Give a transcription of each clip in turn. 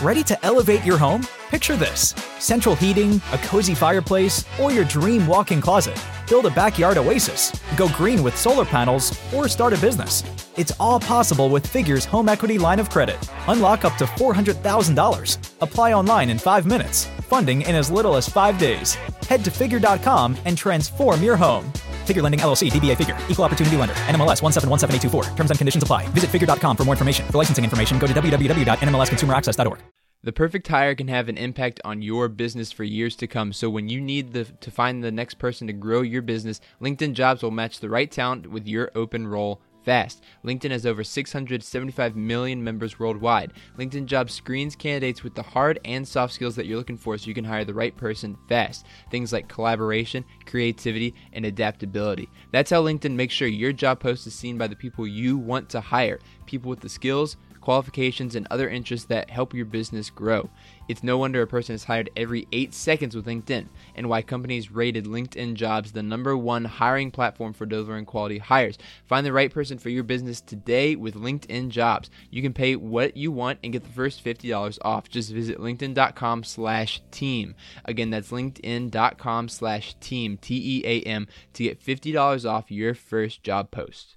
Ready to elevate your home? Picture this central heating, a cozy fireplace, or your dream walk in closet. Build a backyard oasis, go green with solar panels, or start a business. It's all possible with Figure's home equity line of credit. Unlock up to $400,000. Apply online in five minutes. Funding in as little as five days. Head to figure.com and transform your home. Figure Lending LLC, DBA Figure, Equal Opportunity Lender, NMLS 1717824. Terms and conditions apply. Visit figure.com for more information. For licensing information, go to www.nmlsconsumeraccess.org. The perfect hire can have an impact on your business for years to come. So when you need the, to find the next person to grow your business, LinkedIn Jobs will match the right talent with your open role fast. LinkedIn has over 675 million members worldwide. LinkedIn Jobs screens candidates with the hard and soft skills that you're looking for so you can hire the right person fast. Things like collaboration, creativity, and adaptability. That's how LinkedIn makes sure your job post is seen by the people you want to hire. People with the skills, qualifications, and other interests that help your business grow. It's no wonder a person is hired every eight seconds with LinkedIn, and why companies rated LinkedIn Jobs the number one hiring platform for delivering quality hires. Find the right person for your business today with LinkedIn Jobs. You can pay what you want and get the first $50 off. Just visit linkedin.com slash team. Again, that's linkedin.com slash team, T-E-A-M, to get $50 off your first job post.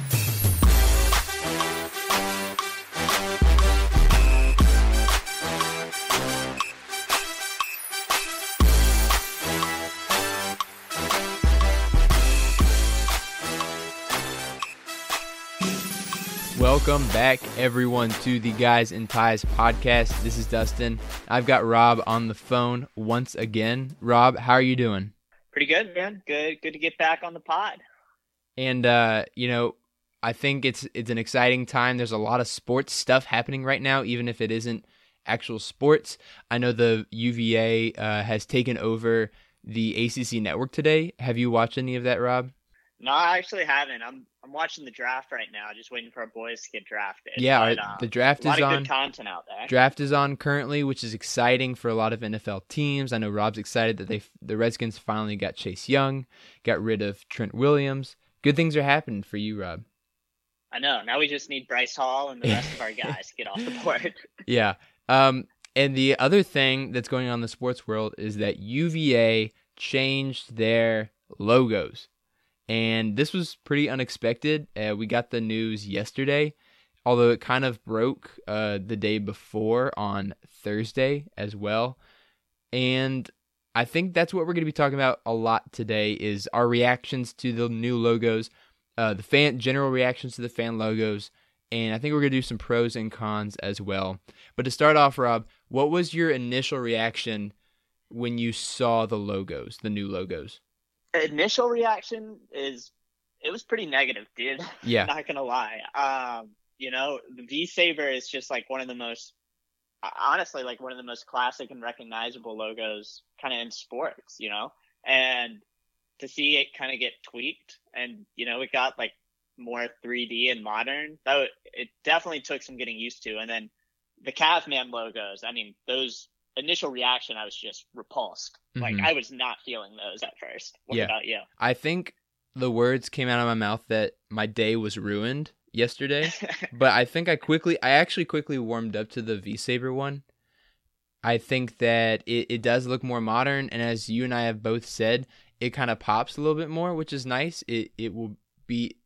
Welcome back, everyone, to the Guys in Ties podcast. This is Dustin. I've got Rob on the phone once again. Rob, how are you doing? Pretty good, man. Good, good to get back on the pod. And uh, you know, I think it's it's an exciting time. There's a lot of sports stuff happening right now, even if it isn't actual sports. I know the UVA uh, has taken over the ACC network today. Have you watched any of that, Rob? No, I actually haven't. I'm I'm watching the draft right now, just waiting for our boys to get drafted. Yeah, but, um, the draft is on. A lot of good content out there. Draft is on currently, which is exciting for a lot of NFL teams. I know Rob's excited that they the Redskins finally got Chase Young, got rid of Trent Williams. Good things are happening for you, Rob. I know. Now we just need Bryce Hall and the rest of our guys to get off the board. yeah. Um, and the other thing that's going on in the sports world is that UVA changed their logos and this was pretty unexpected. Uh, we got the news yesterday, although it kind of broke uh, the day before on Thursday as well. And I think that's what we're going to be talking about a lot today is our reactions to the new logos, uh, the fan general reactions to the fan logos, and I think we're going to do some pros and cons as well. But to start off, Rob, what was your initial reaction when you saw the logos, the new logos? Initial reaction is it was pretty negative, dude. Yeah. Not gonna lie. Um, you know, the V Saber is just like one of the most honestly like one of the most classic and recognizable logos kind of in sports, you know? And to see it kind of get tweaked and you know, it got like more 3D and modern. That it definitely took some getting used to. And then the Caveman logos, I mean, those initial reaction, I was just repulsed. Mm-hmm. Like I was not feeling those at first. What yeah. about you? I think the words came out of my mouth that my day was ruined yesterday, but I think I quickly, I actually quickly warmed up to the V Saber one. I think that it, it does look more modern, and as you and I have both said, it kind of pops a little bit more, which is nice. It it will be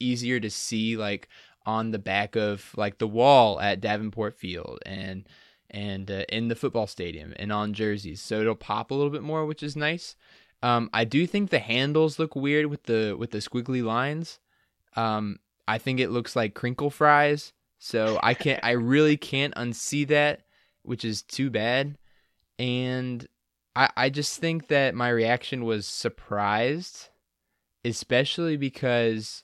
easier to see like on the back of like the wall at Davenport Field and and uh, in the football stadium and on jerseys. So it'll pop a little bit more, which is nice. Um, I do think the handles look weird with the with the squiggly lines. Um, I think it looks like crinkle fries. So I can't. I really can't unsee that, which is too bad. And I I just think that my reaction was surprised, especially because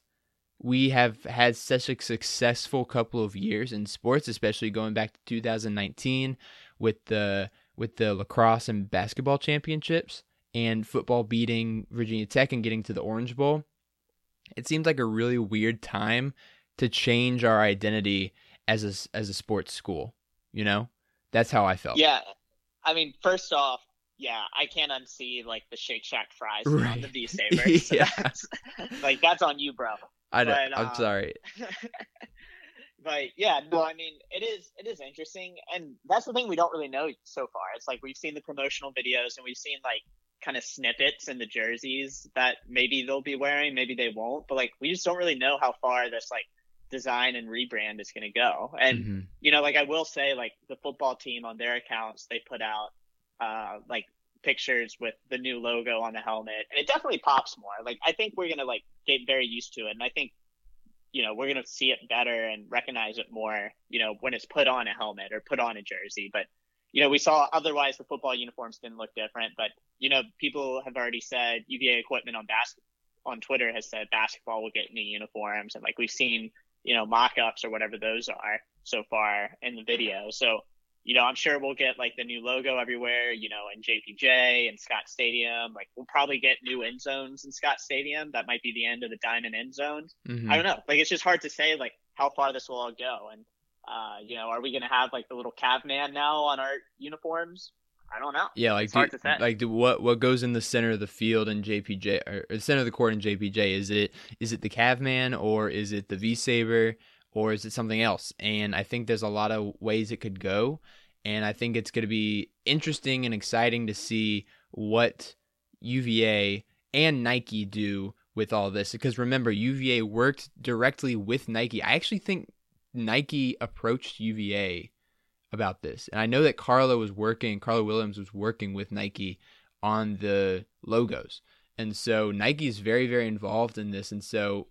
we have had such a successful couple of years in sports, especially going back to 2019 with the with the lacrosse and basketball championships. and football beating Virginia Tech and getting to the Orange Bowl, it seems like a really weird time to change our identity as a, as a sports school. You know, that's how I felt. Yeah, I mean, first off, yeah, I can't unsee like the Shake Shack fries right. on the V Sabers. yeah. That's, like that's on you, bro. I know. But, I'm um, sorry. but yeah, no, I mean it is it is interesting, and that's the thing we don't really know so far. It's like we've seen the promotional videos and we've seen like kind of snippets in the jerseys that maybe they'll be wearing, maybe they won't, but like we just don't really know how far this like design and rebrand is going to go. And mm-hmm. you know, like I will say, like the football team on their accounts, they put out uh like pictures with the new logo on the helmet, and it definitely pops more. Like I think we're gonna like get very used to it, and I think you know we're gonna see it better and recognize it more. You know, when it's put on a helmet or put on a jersey, but. You know, we saw otherwise the football uniforms didn't look different, but you know, people have already said UVA equipment on basketball on Twitter has said basketball will get new uniforms, and like we've seen you know, mock-ups or whatever those are so far in the video. So, you know, I'm sure we'll get like the new logo everywhere, you know, in JPJ and Scott Stadium. Like we'll probably get new end zones in Scott Stadium. That might be the end of the diamond end zones. Mm-hmm. I don't know. Like it's just hard to say like how far this will all go. And uh, you know, are we gonna have like the little caveman now on our uniforms? I don't know. Yeah, like do, like do, what what goes in the center of the field in JPJ or, the center of the court in JPJ? Is it is it the caveman or is it the V Saber or is it something else? And I think there's a lot of ways it could go, and I think it's going to be interesting and exciting to see what UVA and Nike do with all this because remember UVA worked directly with Nike. I actually think Nike approached UVA about this. And I know that Carla was working, Carla Williams was working with Nike on the logos. And so Nike is very, very involved in this. And so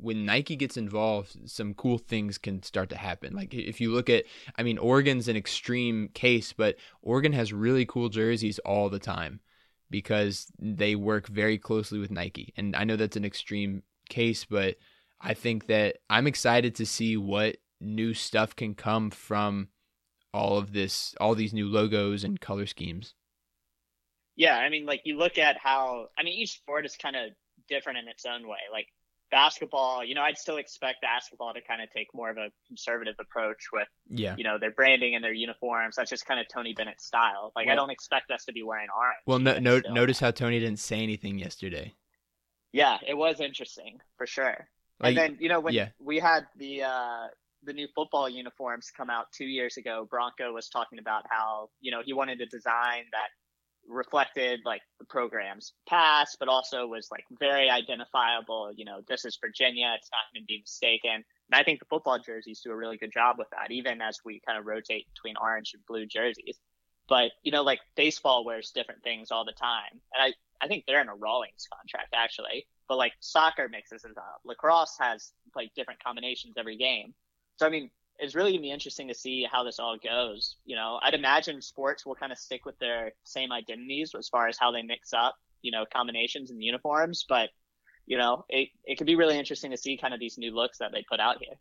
when Nike gets involved, some cool things can start to happen. Like if you look at, I mean, Oregon's an extreme case, but Oregon has really cool jerseys all the time because they work very closely with Nike. And I know that's an extreme case, but I think that I'm excited to see what new stuff can come from all of this, all these new logos and color schemes. Yeah, I mean, like you look at how, I mean, each sport is kind of different in its own way. Like basketball, you know, I'd still expect basketball to kind of take more of a conservative approach with, yeah, you know, their branding and their uniforms. That's just kind of Tony Bennett's style. Like well, I don't expect us to be wearing orange. Well, no, no notice how Tony didn't say anything yesterday. Yeah, it was interesting for sure. Like, and then you know when yeah. we had the uh the new football uniforms come out two years ago, Bronco was talking about how, you know, he wanted a design that reflected like the program's past, but also was like very identifiable. You know, this is Virginia. It's not going to be mistaken. And I think the football jerseys do a really good job with that, even as we kind of rotate between orange and blue jerseys. But, you know, like baseball wears different things all the time. And I, I think they're in a Rawlings contract actually, but like soccer mixes it up. Lacrosse has like different combinations every game. So I mean, it's really gonna be interesting to see how this all goes. You know, I'd imagine sports will kind of stick with their same identities as far as how they mix up, you know, combinations and uniforms, but you know, it it could be really interesting to see kind of these new looks that they put out here.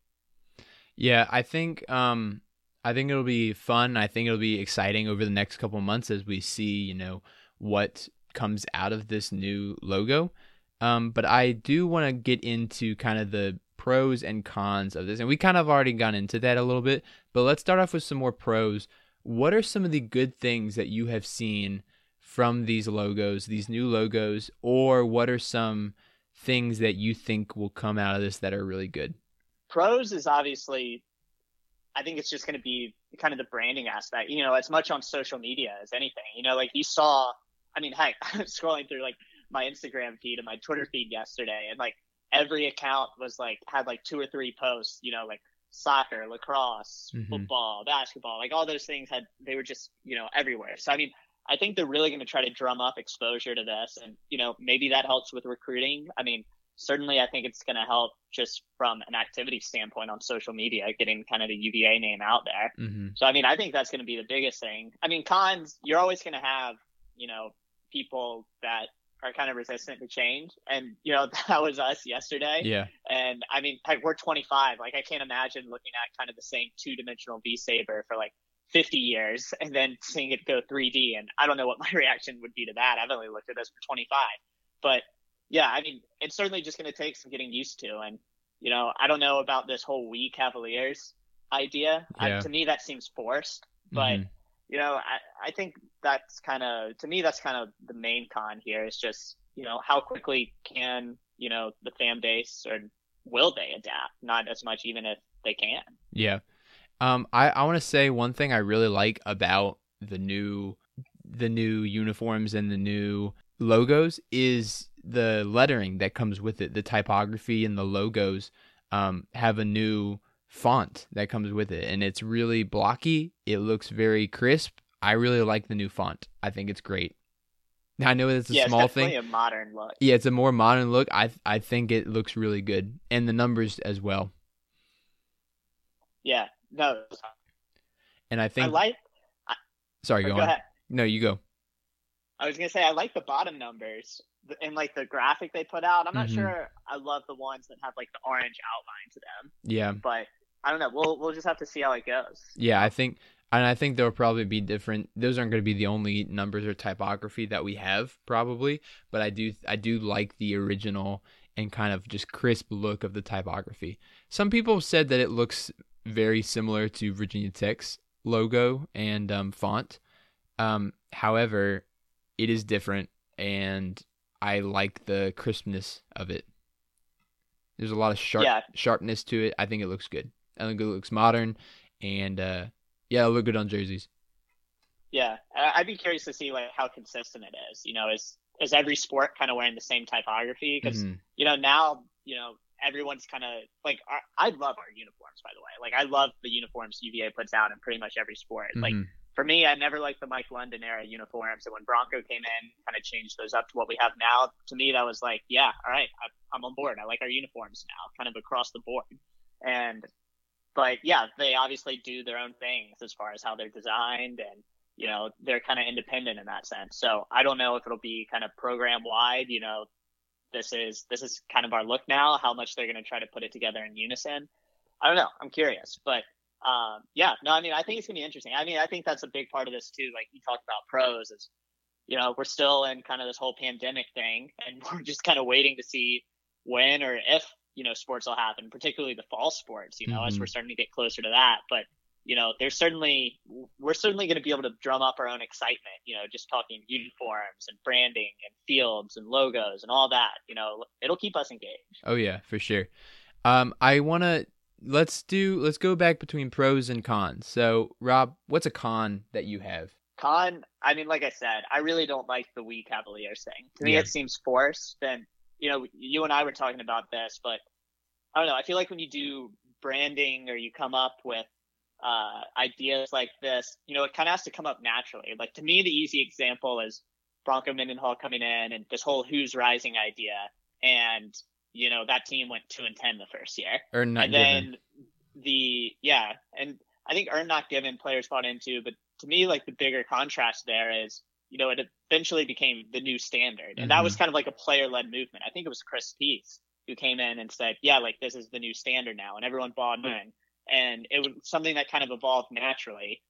Yeah, I think um I think it'll be fun. I think it'll be exciting over the next couple months as we see, you know, what comes out of this new logo. Um, but I do want to get into kind of the pros and cons of this. And we kind of already gone into that a little bit, but let's start off with some more pros. What are some of the good things that you have seen from these logos, these new logos, or what are some things that you think will come out of this that are really good? Pros is obviously, I think it's just going to be kind of the branding aspect, you know, as much on social media as anything. You know, like you saw, I mean, heck, I'm scrolling through like my Instagram feed and my Twitter feed yesterday, and like every account was like had like two or three posts, you know, like soccer, lacrosse, mm-hmm. football, basketball, like all those things had they were just, you know, everywhere. So I mean, I think they're really going to try to drum up exposure to this and, you know, maybe that helps with recruiting. I mean, certainly I think it's going to help just from an activity standpoint on social media, getting kind of the UVA name out there. Mm-hmm. So, I mean, I think that's going to be the biggest thing. I mean, cons, you're always going to have, you know, people that are kind of resistant to change. And, you know, that was us yesterday. Yeah. And I mean, heck, we're 25. Like, I can't imagine looking at kind of the same two dimensional V Saber for like 50 years and then seeing it go 3D. And I don't know what my reaction would be to that. I've only looked at this for 25. But yeah, I mean, it's certainly just going to take some getting used to. And, you know, I don't know about this whole we Cavaliers idea. Yeah. I, to me, that seems forced. But, Mhm. you know, I, I think that's kind of, to me, that's kind of the main con here is just, you know, how quickly can, you know, the fan base or will they adapt? Not as much even if they can. Yeah. Um, I, I want to say one thing I really like about the new the new uniforms and the new logos is the lettering that comes with it. The typography and the logos um, have a new font that comes with it, and it's really blocky. It looks very crisp. I really like the new font. I think it's great. I know it's a yeah, small it's definitely thing. a modern look. Yeah, it's a more modern look. I I think it looks really good, and the numbers as well. Yeah, no, And I think I like. sorry, go, go on. ahead. No, you go. I was gonna say I like the bottom numbers and like the graphic they put out. I'm not Mhm. sure I love the ones that have like the orange outline to them, Yeah. but I don't know. We'll we'll just have to see how it goes. Yeah, I think, and I think there'll probably be different. Those aren't going to be the only numbers or typography that we have, probably. But I do, I do like the original and kind of just crisp look of the typography. Some people have said that it looks very similar to Virginia Tech's logo and um, font. Um, however, it is different, and I like the crispness of it. There's a lot of sharp Yeah. sharpness to it. I think it looks good. I think it looks modern, and uh, yeah, look good on jerseys. Yeah, I'd be curious to see like how consistent it is. You know, is is every sport kind of wearing the same typography? Because Mhm. you know now you know everyone's kind of like our, I love our uniforms by the way. Like I love the uniforms UVA puts out in pretty much every sport. Like Mhm. for me, I never liked the Mike London era uniforms. And when Bronco came in, kind of changed those up to what we have now. To me, that was like, yeah, all right, I'm on board. I like our uniforms now, kind of across the board. And, but yeah, they obviously do their own things as far as how they're designed and, you know, they're kind of independent in that sense. So I don't know if it'll be kind of program wide, you know, this is, this is kind of our look now, how much they're going to try to put it together in unison. I don't know. I'm curious, but um, yeah, no, I mean, I think it's gonna be interesting. I mean, I think that's a big part of this too. Like you talked about pros is, you know, we're still in kind of this whole pandemic thing, and we're just kind of waiting to see when or if you know sports will happen, particularly the fall sports. You know, as Mhm. we're starting to get closer to that. But you know, there's certainly we're certainly going to be able to drum up our own excitement. You know, just talking uniforms and branding and fields and logos and all that. You know, it'll keep us engaged. Oh yeah, for sure. Um, I wanna let's do let's go back between pros and cons. So, Rob, what's a con that you have? Con, I mean, like I said, I really don't like the we Cavaliers thing. To me, Yeah. it seems forced. And you know, you and I were talking about this, but I don't know. I feel like when you do branding or you come up with uh, ideas like this, you know, it kind of has to come up naturally. Like to me, the easy example is Bronco Mendenhall coming in and this whole "Hoos Rising" idea, and you know that team went two and ten the first year Or not and given? then the yeah, and I think earn not given players bought into, but to me, like the bigger contrast there is, you know, it eventually became the new standard, and that was mm-hmm. kind of like a player led movement. I think it was Chris Peace who came in and said, yeah, like this is the new standard now, and everyone bought mm-hmm. in, and it was something that kind of evolved naturally,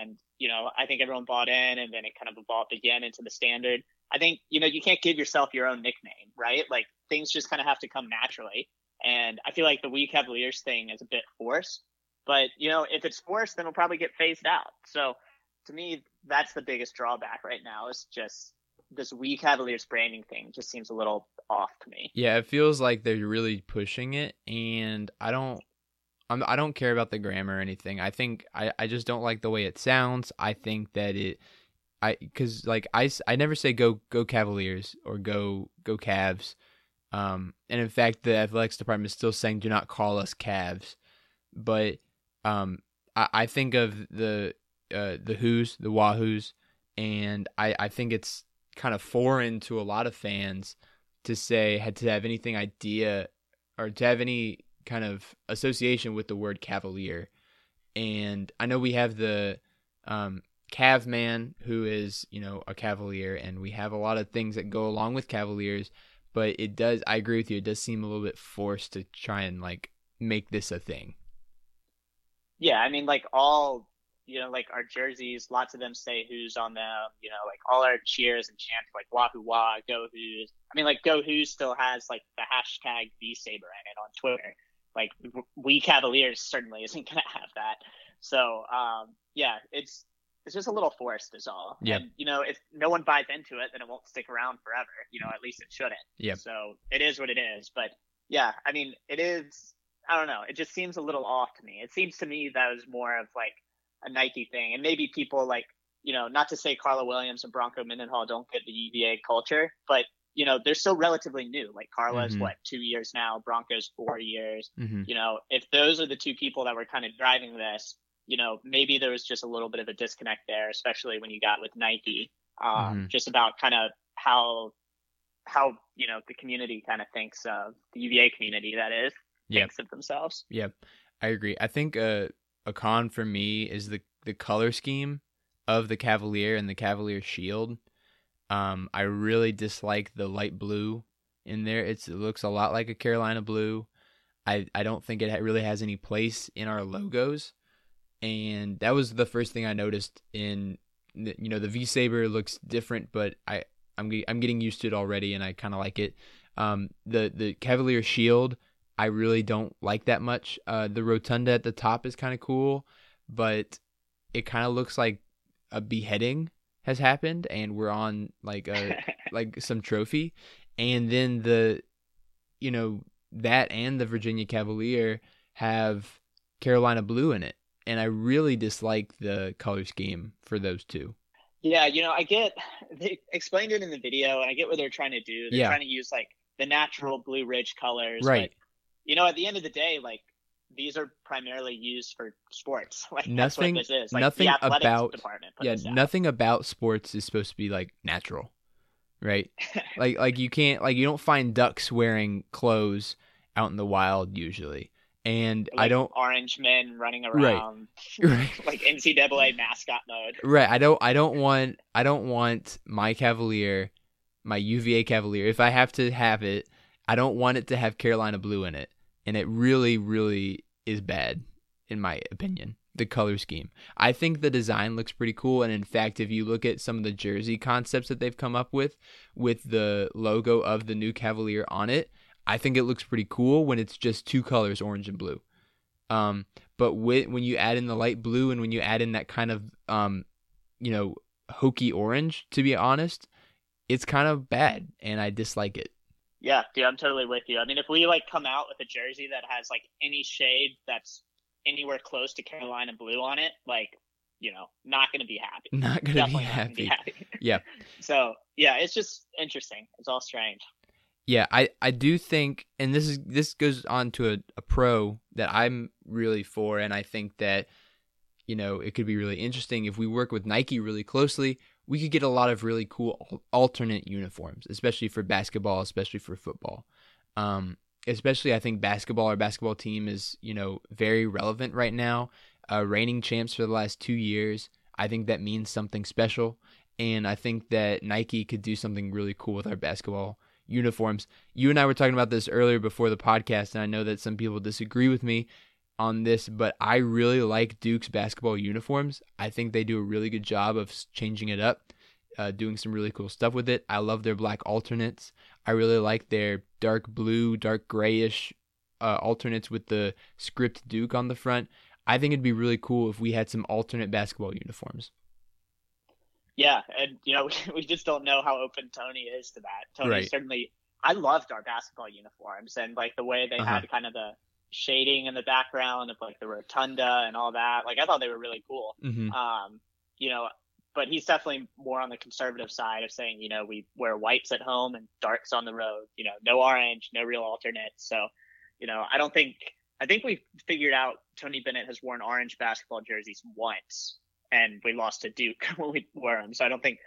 and you know, I think everyone bought in, and then it kind of evolved again into the standard. I think you know you can't give yourself your own nickname, right? Like things just kind of have to come naturally. And I feel like the We Cavaliers thing is a bit forced. But, you know, if it's forced, then it'll probably get phased out. So to me, that's the biggest drawback right now is just this We Cavaliers branding thing just seems a little off to me. Yeah, it feels like they're really pushing it, and I don't, I'm, I don't care about the grammar or anything. I think I, I just don't like the way it sounds. I think that it, I, because like I, I never say go go Cavaliers or go go Cavs, um, and in fact the athletics department is still saying do not call us Cavs, but um, I think of the uh the Hoos the Wahoos, and I I think it's kind of foreign to a lot of fans to say had to have anything idea or to have any kind of association with the word cavalier. And i know we have the um Cavman who is you know a cavalier and we have a lot of things that go along with cavaliers but it does i agree with you it does seem a little bit forced to try and like make this a thing. Yeah, I mean, like all you know, like our jerseys, lots of them say Hoos on them. You know, like all our cheers and chants like Wahoo Wah, Go Hoos. I mean, like Go Hoos still has like the hashtag V Saber in it on Twitter. Like we Cavaliers certainly isn't gonna have that. So um, yeah, it's it's just a little forced is all. Yeah. And, you know, if no one buys into it, then it won't stick around forever. You know, at least it shouldn't. Yeah. So it is what it is. But yeah, I mean, it is. I don't know. It just seems a little off to me. It seems to me that was more of like a Nike thing, and maybe people like you know, not to say Carla Williams and Bronco Mendenhall don't get the UVA culture, but you know, they're still relatively new. Like Carla's Mhm. what two years now, Bronco's four years. Mm-hmm. You know, if those are the two people that were kind of driving this, you know, maybe there was just a little bit of a disconnect there, especially when you got with Nike, um, Mhm. just about kind of how how you know the community kind of thinks of the UVA community that is Yep. thinks of themselves. Yep, I agree. I think uh, a con for me is the the color scheme of the Cavalier and the Cavalier shield. Um, I really dislike the light blue in there. It's, it looks a lot like a Carolina blue. I I don't think it really has any place in our logos, and that was the first thing I noticed. In you know the V Saber looks different, but I I'm I'm getting used to it already, and I kind of like it. Um, the the Cavalier shield I really don't like that much. Uh, the rotunda at the top is kind of cool, but it kind of looks like a beheading has happened, and we're on like a like some trophy, and then the, you know, that and the Virginia Cavalier have Carolina blue in it, and I really dislike the color scheme for those two. Yeah, you know, I get they explained it in the video, and I get what they're trying to do. They're Yeah. trying to use like the natural Blue Ridge colors, Right. You know, at the end of the day, like these are primarily used for sports. Like Nothing- that's what this is. Like, nothing the about- yeah, nothing about sports is supposed to be like natural, right? like like you can't like you don't find ducks wearing clothes out in the wild usually, and I don't orange men running Right. around right like NCAA mascot mode. right I don't I don't want I don't want my Cavalier, my UVA Cavalier. If I have to have it, I don't want it to have Carolina blue in it, and it really really is bad in my opinion. The color scheme. I think the design looks pretty cool, and in fact, if you look at some of the jersey concepts that they've come up with, with the logo of the new Cavalier on it, I think it looks pretty cool when it's just two colors, orange and blue. Um, but with, when you add in the light blue and when you add in that kind of, um, you know, Hokie orange, to be honest, it's kind of bad, and I dislike it. Yeah, dude, I'm totally with you. I mean, if we like come out with a jersey that has like any shade that's anywhere close to Carolina blue on it, like, you know, not going to be happy. Not gonna be not gonna happy. be happy. Yeah. So yeah, it's just interesting. It's all strange. Yeah, I, I do think, and this is this goes on to a, a pro that I'm really for, and I think that you know it could be really interesting if we work with Nike really closely. We could get a lot of really cool alternate uniforms, especially for basketball, especially for football. Um, especially, I think basketball, our basketball team is you know very relevant right now. Uh, reigning champs for the last two years. I think that means something special, and I think that Nike could do something really cool with our basketball uniforms. You and I were talking about this earlier before the podcast, and I know that some people disagree with me on this, but I really like Duke's basketball uniforms. I think they do a really good job of changing it up, uh, doing some really cool stuff with it. I love their black alternates. I really like their dark blue, dark grayish uh, alternates with the script Duke on the front. I think it'd be really cool if we had some alternate basketball uniforms. Yeah, and you know, we just don't know how open Tony is to that. Tony Right. certainly. I loved our basketball uniforms and like the way they Uh-huh. had kind of the shading in the background of like the rotunda and all that. Like I thought they were really cool. Mm-hmm. Um, you know, but he's definitely more on the conservative side of saying, you know, we wear whites at home and darks on the road. You know, no orange, no real alternates. So, you know, I don't think I think we figured out Tony Bennett has worn orange basketball jerseys once, and we lost to Duke when we wore them. So I don't think,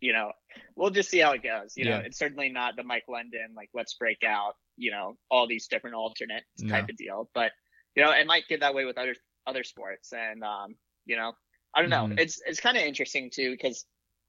you know, we'll just see how it goes. You know, it's certainly not the Mike London like let's break out, you know, all these different alternates type No. of deal. But you know, it might get that way with other other sports, and um, you know, I don't know. Mhm. It's it's kind of interesting too because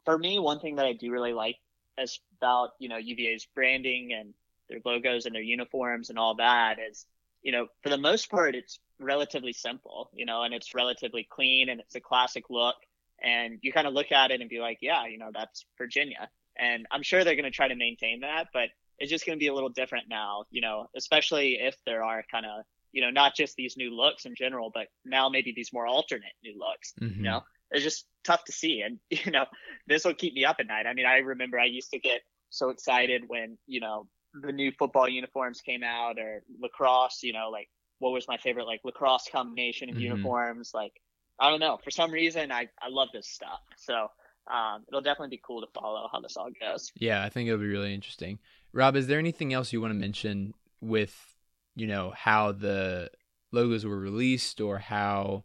for me, one thing that I do really like is about you know UVA's branding and their logos and their uniforms and all that is you know for the most part it's relatively simple, you know, and it's relatively clean and it's a classic look. And you kind of look at it and be like, yeah, you know, that's Virginia. And I'm sure they're going to try to maintain that, but it's just going to be a little different now, you know, especially if there are kind of, you know, not just these new looks in general, but now maybe these more alternate new looks, Mhm. you know, it's just tough to see. And, you know, this will keep me up at night. I mean, I remember I used to get so excited when, you know, the new football uniforms came out or lacrosse, you know, like what was my favorite, like lacrosse combination of Mhm. uniforms. Like, I don't know, for some reason, I, I love this stuff. So, um, it'll definitely be cool to follow how this all goes. Yeah, I think it'll be really interesting. Rob, is there anything else you want to mention with, you know, how the logos were released or how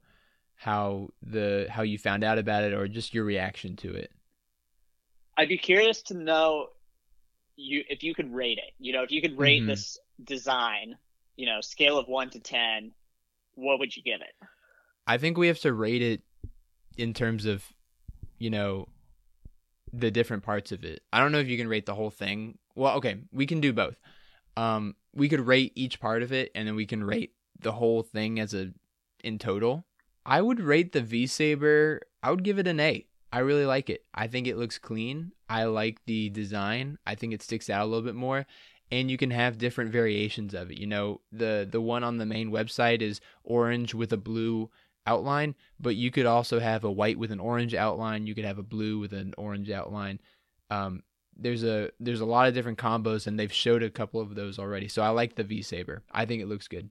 how the how you found out about it or just your reaction to it? I'd be curious to know you if you could rate it. You know, if you could rate Mhm. this design, you know, scale of one to ten, what would you give it? I think we have to rate it in terms of, you know, the different parts of it. I don't know if you can rate the whole thing. Well, okay, we can do both. Um, we could rate each part of it, and then we can rate the whole thing as a in total. I would rate the V Saber. I would give it an A. I really like it. I think it looks clean. I like the design. I think it sticks out a little bit more. And you can have different variations of it. You know, the the one on the main website is orange with a blue outline, but you could also have a white with an orange outline. You could have a blue with an orange outline. Um, there's a there's a lot of different combos, and they've showed a couple of those already. So I like the V Saber. I think it looks good.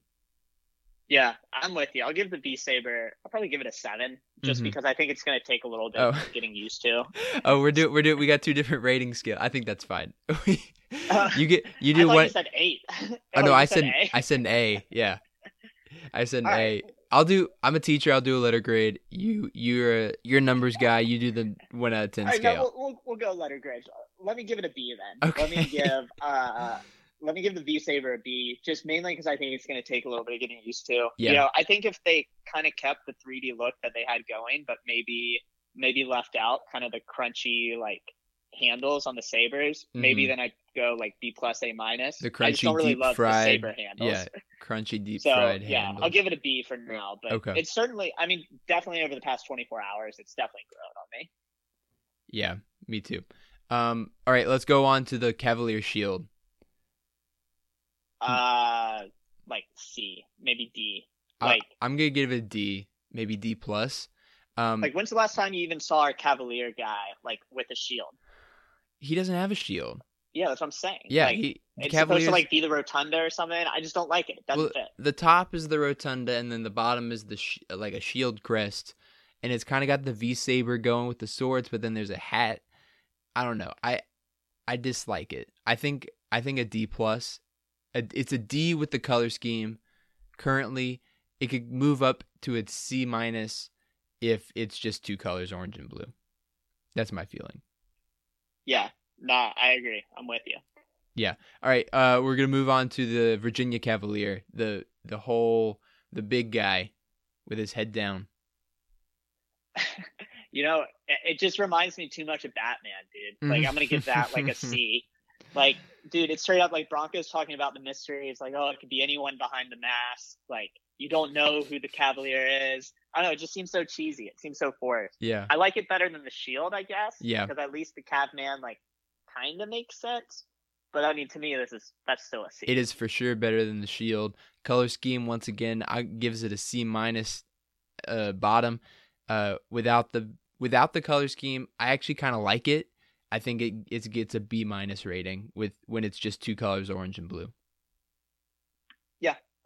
Yeah, I'm with you. I'll give the V Saber. I'll probably give it a seven, just Mhm. because I think it's going to take a little bit Oh. of getting used to. Oh, we're doing we're doing we got two different rating scale. I think that's fine. Uh, you get you do what? you said eight. oh no, I said A? I said an A. Yeah, I said an All A. I'll do. I'm a teacher. I'll do a letter grade. You you're a, you're a numbers guy. You do the one out of ten right, no, scale. we'll, we'll, we'll go letter grade. Let me give it a B then. Let me give uh, let me give the V Saber a B, just mainly because I think it's going to take a little bit of getting used to. Yeah. You know, I think if they kind of kept the 3D look that they had going, but maybe maybe left out kind of the crunchy like handles on the sabers, maybe Mhm. then I'd go like B plus A minus. The I just crunchy don't really deep love fried- the saber handles. Yeah, crunchy deep So fried yeah, handles. I'll give it a B for now. But Okay. it's certainly, I mean, definitely over the past 24 hours, it's definitely grown on me. Yeah, me too. Um, all right, let's go on to the Cavalier Shield. Uh, like C, maybe D. I- Like, I'm gonna give it a D, maybe D plus. Um, like when's the last time you even saw our Cavalier guy like with a shield? he doesn't have a shield. Yeah, that's what I'm saying. Yeah, like, he it's supposed to like be the rotunda or something. I just don't like it. It doesn't well, fit. the top is the rotunda, and then the bottom is the sh- like a shield crest, and it's kind of got the V saber going with the swords, but then there's a hat. I don't know. I I dislike it. I think I think a D plus. A, it's a D with the color scheme. Currently, it could move up to a C minus if it's just two colors, orange and blue. That's my feeling. Yeah, nah, I agree. I'm with you. Yeah. All right, uh, we're gonna move on to the Virginia Cavalier, the the whole the big guy with his head down. you know, it, just reminds me too much of Batman, dude. Like, I'm gonna give that like a C. Like, dude, it's straight up like Broncos talking about the mystery. It's like, oh, it could be anyone behind the mask. Like, you don't know who the Cavalier is. I don't know. It just seems so cheesy. It seems so forced. Yeah, I like it better than the Shield, I guess. Yeah. Because at least the Cavman like kind of makes sense. But I mean, to me, this is that's still a C. it is for sure better than the Shield color scheme. Once again, I gives it a C minus, uh, bottom. Uh, without the without the color scheme, I actually kind of like it. I think it it gets a B minus rating with when it's just two colors, orange and blue.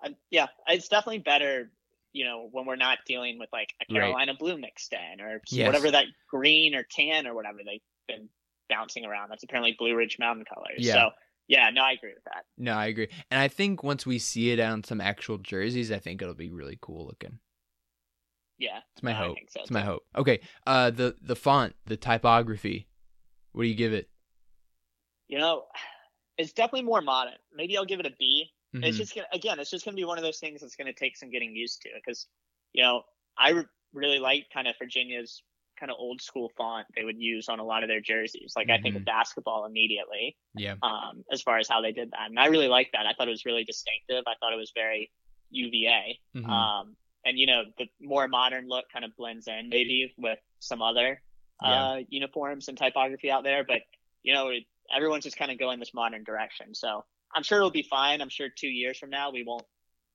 I, yeah, it's definitely better. You know, when we're not dealing with like a Right. Carolina blue mixed in or Yes. whatever that green or tan or whatever they've been bouncing around. That's apparently Blue Ridge Mountain colors. Yeah. So yeah, no, I agree with that. No, I agree, and I think once we see it on some actual jerseys, I think it'll be really cool looking. Yeah, It's my I hope. so, it's my hope. Okay. Uh, the the font, the typography. What do you give it? you know, it's definitely more modern. Maybe I'll give it a B. It's Mhm. just gonna again, it's just gonna be one of those things that's gonna take some getting used to because, you know, I re- really like kind of Virginia's kind of old school font they would use on a lot of their jerseys. Like I think of basketball immediately, yeah. um, as far as how they did that, and I really like that. I thought it was really distinctive. I thought it was very UVA. Mhm. Um, and you know, the more modern look kind of blends in maybe with some other uh, uniforms and typography out there. But you know, it, everyone's just kind of going this modern direction. So I'm sure it'll be fine. I'm sure two years from now we won't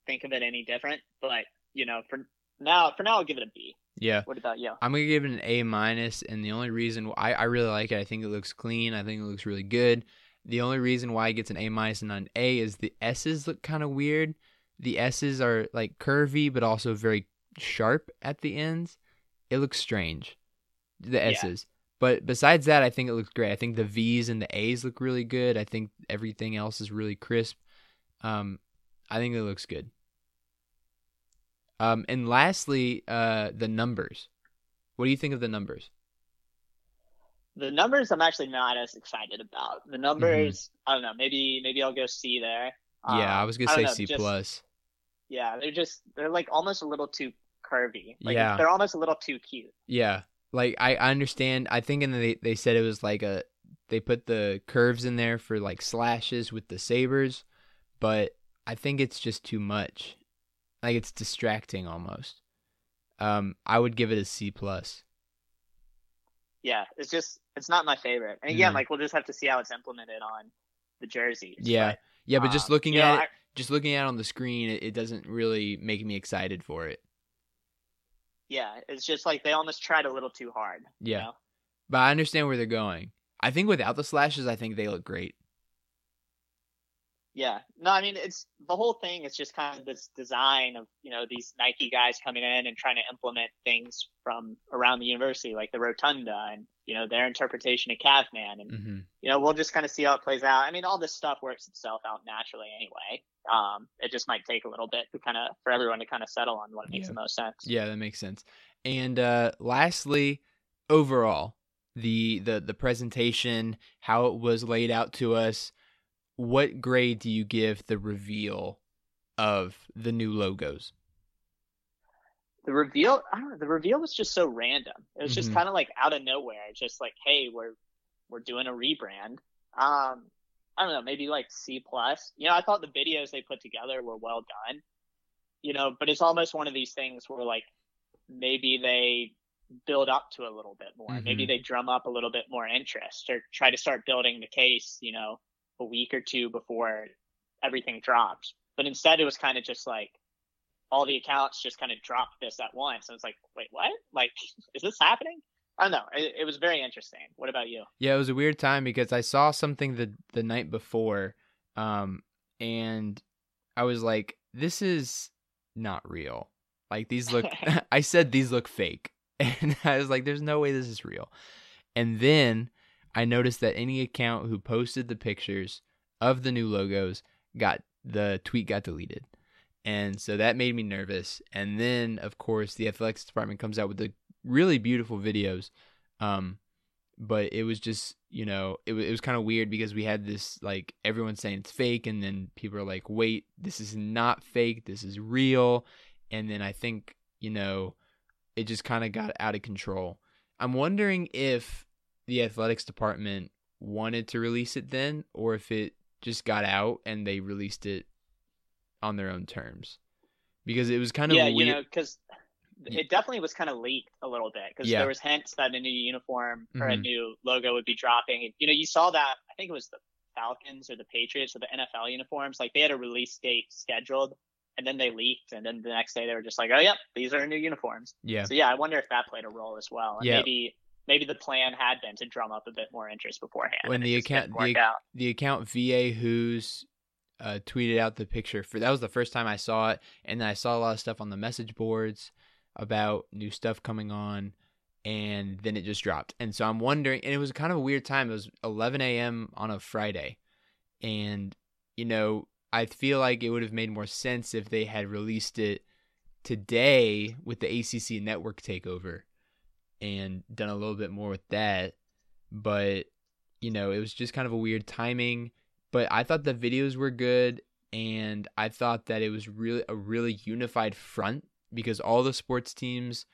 think of it any different. But you know, for now, for now, I'll give it a B. yeah. What about you? I'm gonna give it an A minus, and the only reason I, I really like it, I think it looks clean. I think it looks really good. The only reason why it gets an A minus and not an A is the S's look kind of weird. The S's are like curvy, but also very sharp at the ends. It looks strange. The Yeah. S's. But besides that, I think it looks great. I think the V's and the A's look really good. I think everything else is really crisp. Um, I think it looks good. Um, and lastly, uh, the numbers. What do you think of the numbers? The numbers I'm actually not as excited about. The numbers, I don't know. Maybe maybe I'll go C there. Mm-hmm. yeah, I Um, was gonna don't say know, C just- plus. Yeah, they're just they're like almost a little too curvy. Like Yeah. they're almost a little too cute. Yeah, like I, I understand. I think in the, they they said it was like a they put the curves in there for like slashes with the sabers, but I think it's just too much. Like it's distracting almost. Um, I would give it a C plus. Yeah, it's just it's not my favorite. And again, Mhm. like we'll just have to see how it's implemented on the jerseys. Yeah, but, yeah, but just um, looking you know, at I- it, just looking at it on the screen, it, it doesn't really make me excited for it. yeah, it's just like they almost tried a little too hard. you Yeah. know? But I understand where they're going. I think without the slashes, I think they look great. Yeah. No, I mean it's the whole thing is just kind of this design of, you know, these Nike guys coming in and trying to implement things from around the university, like the rotunda and, you know, their interpretation of Cavman. And, hmm you know, we'll just kind of see how it plays out. I mean, all this stuff works itself out naturally anyway. Um, it just might take a little bit to kind of for everyone to kind of settle on what makes Yeah. the most sense. Yeah, that makes sense. And uh lastly, overall, the the the presentation, how it was laid out to us, what grade do you give the reveal of the new logos? The reveal, I don't know, the reveal was just so random. It was just Mhm. kind of like out of nowhere. Just like, hey, we're we're doing a rebrand. Um, I don't know, maybe like C plus. You know, I thought the videos they put together were well done. You know, but it's almost one of these things where like maybe they build up to a little bit more. Maybe Mhm. they drum up a little bit more interest or try to start building the case. You know, a week or two before everything dropped. But instead, it was kind of just like all the accounts just kind of dropped this at once. And it's like, wait, what? Like, is this happening? I don't know. It, it was very interesting. What about you? Yeah, it was a weird time because I saw something the the night before, um, and I was like, "This is not real." Like these look. I said these look fake, and I was like, "There's no way this is real." And then I noticed that any account who posted the pictures of the new logos got the tweet got deleted. And so that made me nervous. And then, of course, the athletics department comes out with the really beautiful videos. Um, but it was just, you know, it, it was kind of weird because we had this, like, everyone saying it's fake. And then people are like, wait, this is not fake. This is real. And then I think, you know, it just kind of got out of control. I'm wondering if the athletics department wanted to release it then or if it just got out and they released it on their own terms because it was kind of yeah, weird. you know, because it definitely was kind of leaked a little bit because Yeah. there was hints that a new uniform or a Mhm. new logo would be dropping. You know, you saw that. I think it was the Falcons or the Patriots or the NFL uniforms. Like they had a release date scheduled, and then they leaked, and then the next day they were just like, "Oh, yep, these are new uniforms." yeah, So yeah, I wonder if that played a role as well. And Yeah. maybe maybe the plan had been to drum up a bit more interest beforehand. When the account- the- the account VA Hoos uh, tweeted out the picture for that was the first time I saw it, and then I saw a lot of stuff on the message boards about new stuff coming on, and then it just dropped. And so I'm wondering, and it was kind of a weird time. It was 11 a.m. on a Friday, and you know I feel like it would have made more sense if they had released it today with the ACC network takeover and done a little bit more with that. But you know, it was just kind of a weird timing. But I thought the videos were good, and I thought that it was really a really unified front because all the sports teams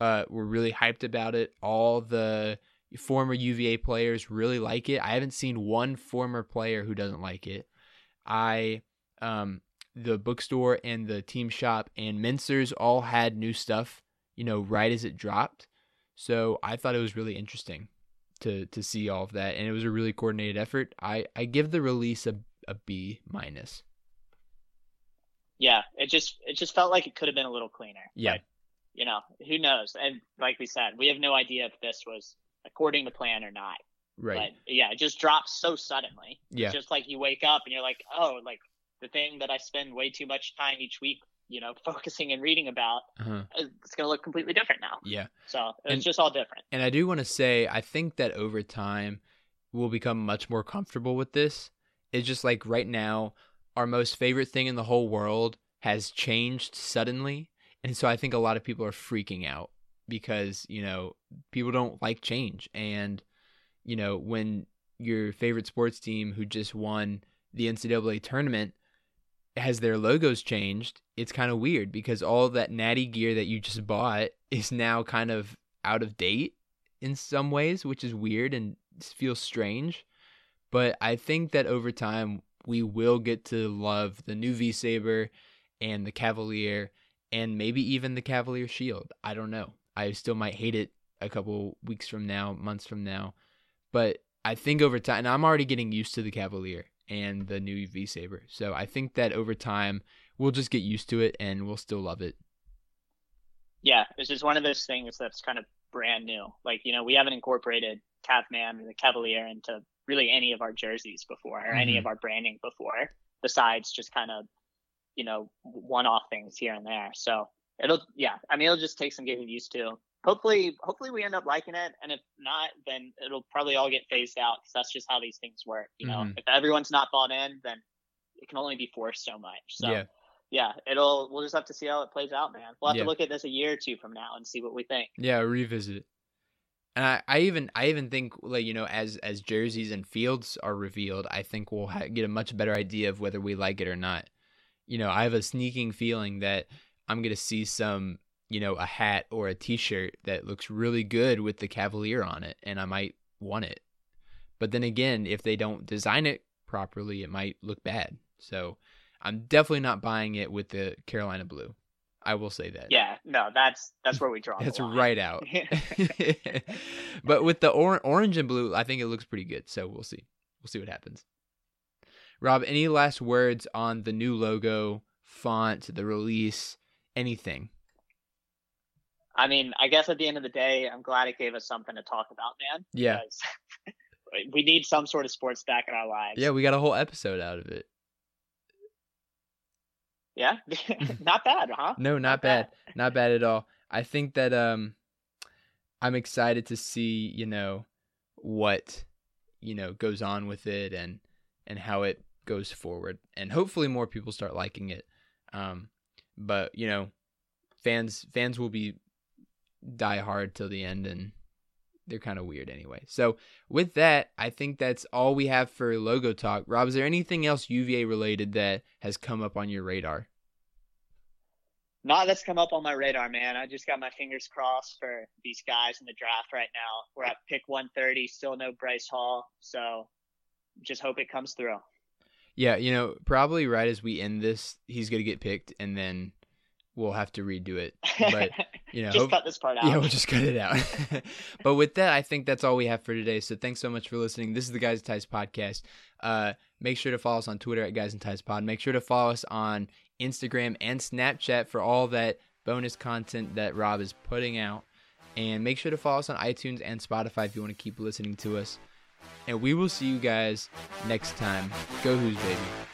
uh, were really hyped about it. All the former UVA players really like it. I haven't seen one former player who doesn't like it. I um the bookstore and the team shop and Mincer's all had new stuff, you know, right as it dropped. So I thought it was really interesting to to see all of that, and it was a really coordinated effort. I I give the release a a B minus. Yeah, it just it just felt like it could have been a little cleaner. Yeah. But, you know, who knows? And like we said, we have no idea if this was according to plan or not. Right. But yeah, it just drops so suddenly. Yeah. It's just like you wake up and you're like, oh, like the thing that I spend way too much time each week, you know, focusing and reading about, uh-huh. it's going to look completely different now. Yeah. So it's And- just all different. And I do want to say, I think that over time, we'll become much more comfortable with this. It's just like right now, our most favorite thing in the whole world has changed suddenly. And so I think a lot of people are freaking out because, you know, people don't like change. And, you know, when your favorite sports team who just won the NCAA tournament has their logos changed, it's kind of weird because all that natty gear that you just bought is now kind of out of date in some ways, which is weird and feels strange. But I think that over time we will get to love the new V Saber and the Cavalier and maybe even the Cavalier Shield. I don't know. I still might hate it a couple weeks from now, months from now. But I think over time, and I'm already getting used to the Cavalier and the new V Saber. So I think that over time we'll just get used to it and we'll still love it. Yeah, it's just one of those things that's kind of brand new. Like, you know, we haven't incorporated Cavman or the Cavalier into really any of our jerseys before or any Mhm. of our branding before, besides just kind of, you know, one off things here and there. So it'll, yeah, I mean, it'll just take some getting used to. Hopefully, hopefully we end up liking it. And if not, then it'll probably all get phased out because that's just how these things work. You know, Mhm. if everyone's not bought in, then it can only be forced so much. So yeah. yeah, it'll, we'll just have to see how it plays out, man. We'll have Yeah. to look at this a year or two from now and see what we think. Yeah, revisit. And I, I even I even think like you know as as jerseys and fields are revealed, I think we'll ha- get a much better idea of whether we like it or not. You know, I have a sneaking feeling that I'm gonna see some you know a hat or a T-shirt that looks really good with the Cavalier on it, and I might want it. But then again, if they don't design it properly, it might look bad. So I'm definitely not buying it with the Carolina blue. I will say that. Yeah, no, that's that's where we draw. That's right out. but with the or- orange and blue, I think it looks pretty good. So we'll see. We'll see what happens. Rob, any last words on the new logo, font, the release, anything? I mean, I guess at the end of the day, I'm glad it gave us something to talk about, man. Yeah. we need some sort of sports back in our lives. Yeah, we got a whole episode out of it. Yeah. not bad, huh? No, not bad. Not bad at all. I think that um I'm excited to see, you know, what you know goes on with it and and how it goes forward. And hopefully more people start liking it. Um but, you know, fans fans will be die hard till the end and they're kind of weird anyway. So, with that, I think that's all we have for logo talk. Rob, is there anything else UVA related that has come up on your radar? Not that's come up on my radar, man. I just got my fingers crossed for these guys in the draft right now. We're at pick 130, still no Bryce Hall, so just hope it comes through. Yeah, you know, probably right as we end this, he's gonna get picked, and then we'll have to redo it. But you know, just hope- cut this part out. yeah, we'll just cut it out. but with that, I think that's all we have for today. So thanks so much for listening. This is the Guys and Ties podcast. Uh, make sure to follow us on Twitter at Guys and Ties Pod. Make sure to follow us on Instagram and Snapchat for all that bonus content that Rob is putting out. And make sure to follow us on iTunes and Spotify if you want to keep listening to us. And we will see you guys next time. Go Hoos Baby.